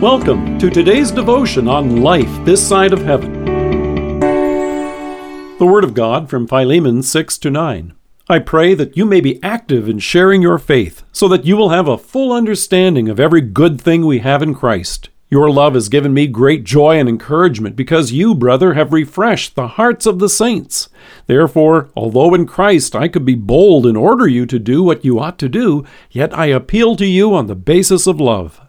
Welcome to today's devotion on life this side of heaven. The Word of God from Philemon 6 to 9. I pray that you may be active in sharing your faith, so that you will have a full understanding of every good thing we have in Christ. Your love has given me great joy and encouragement because you, brother, have refreshed the hearts of the saints. Therefore, although in Christ I could be bold and order you to do what you ought to do, yet I appeal to you on the basis of love.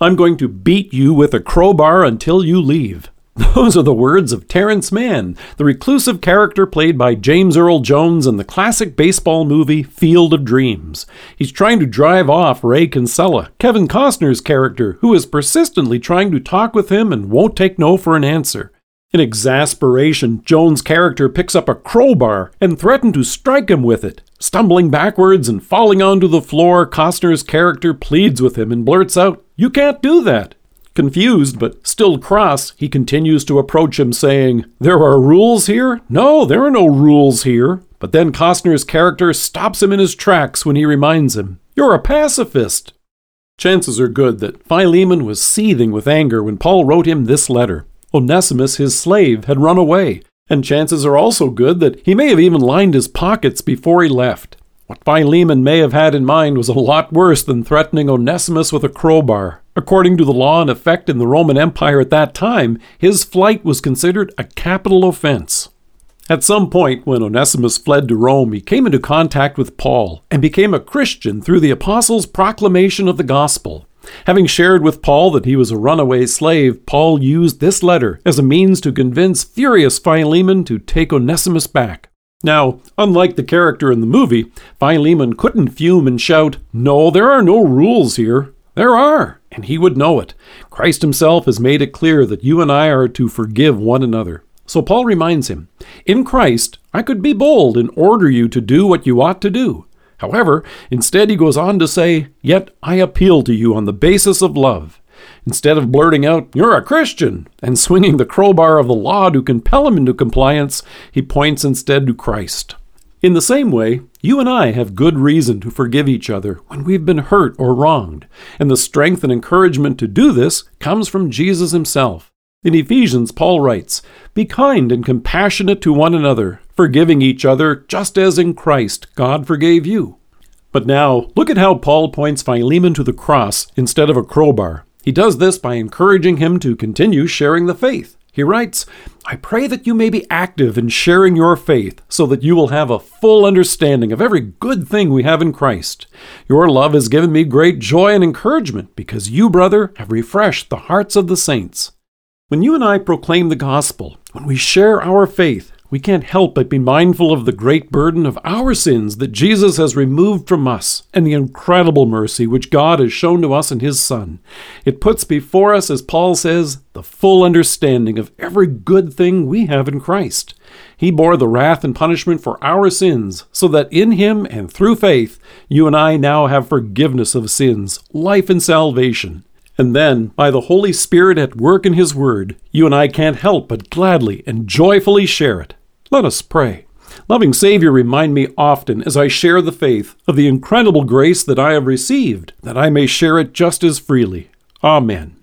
I'm going to beat you with a crowbar until you leave. Those are the words of Terrence Mann, the reclusive character played by James Earl Jones in the classic baseball movie Field of Dreams. He's trying to drive off Ray Kinsella, Kevin Costner's character, who is persistently trying to talk with him and won't take no for an answer. In exasperation, Jones' character picks up a crowbar and threatens to strike him with it. Stumbling backwards and falling onto the floor, Costner's character pleads with him and blurts out, You can't do that. Confused, but still cross, he continues to approach him, saying, There are rules here? No, there are no rules here. But then Costner's character stops him in his tracks when he reminds him, You're a pacifist. Chances are good that Philemon was seething with anger when Paul wrote him this letter. Onesimus, his slave, had run away, and chances are also good that he may have even lined his pockets before he left. What Philemon may have had in mind was a lot worse than threatening Onesimus with a crowbar. According to the law in effect in the Roman Empire at that time, his flight was considered a capital offense. At some point, when Onesimus fled to Rome, he came into contact with Paul and became a Christian through the apostles' proclamation of the gospel. Having shared with Paul that he was a runaway slave, Paul used this letter as a means to convince furious Philemon to take Onesimus back. Now, unlike the character in the movie, Philemon couldn't fume and shout, No, there are no rules here. There are, and he would know it. Christ himself has made it clear that you and I are to forgive one another. So Paul reminds him, In Christ, I could be bold and order you to do what you ought to do. However, instead he goes on to say, Yet I appeal to you on the basis of love. Instead of blurting out, You're a Christian, and swinging the crowbar of the law to compel him into compliance, he points instead to Christ. In the same way, you and I have good reason to forgive each other when we've been hurt or wronged, and the strength and encouragement to do this comes from Jesus himself. In Ephesians, Paul writes, Be kind and compassionate to one another, forgiving each other, just as in Christ God forgave you. But now, look at how Paul points Philemon to the cross instead of a crowbar. He does this by encouraging him to continue sharing the faith. He writes, I pray that you may be active in sharing your faith, so that you will have a full understanding of every good thing we have in Christ. Your love has given me great joy and encouragement, because you, brother, have refreshed the hearts of the saints. When you and I proclaim the gospel, when we share our faith, we can't help but be mindful of the great burden of our sins that Jesus has removed from us and the incredible mercy which God has shown to us in His Son. It puts before us, as Paul says, the full understanding of every good thing we have in Christ. He bore the wrath and punishment for our sins, so that in Him and through faith, you and I now have forgiveness of sins, life and salvation. And then, by the Holy Spirit at work in His Word, you and I can't help but gladly and joyfully share it. Let us pray. Loving Savior, remind me often as I share the faith of the incredible grace that I have received, that I may share it just as freely. Amen.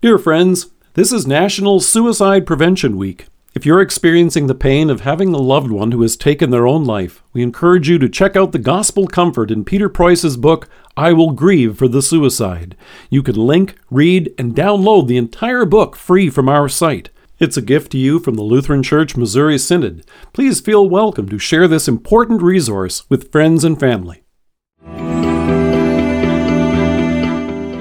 Dear friends, this is National Suicide Prevention Week. If you're experiencing the pain of having a loved one who has taken their own life, we encourage you to check out the gospel comfort in Peter Preus's book, I Will Grieve for the Suicide. You can link, read, and download the entire book free from our site. It's a gift to you from the Lutheran Church Missouri Synod. Please feel welcome to share this important resource with friends and family.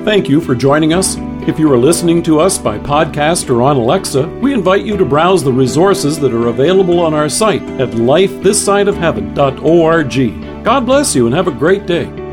Thank you for joining us. If you are listening to us by podcast or on Alexa, we invite you to browse the resources that are available on our site at lifethissideofheaven.org. God bless you and have a great day.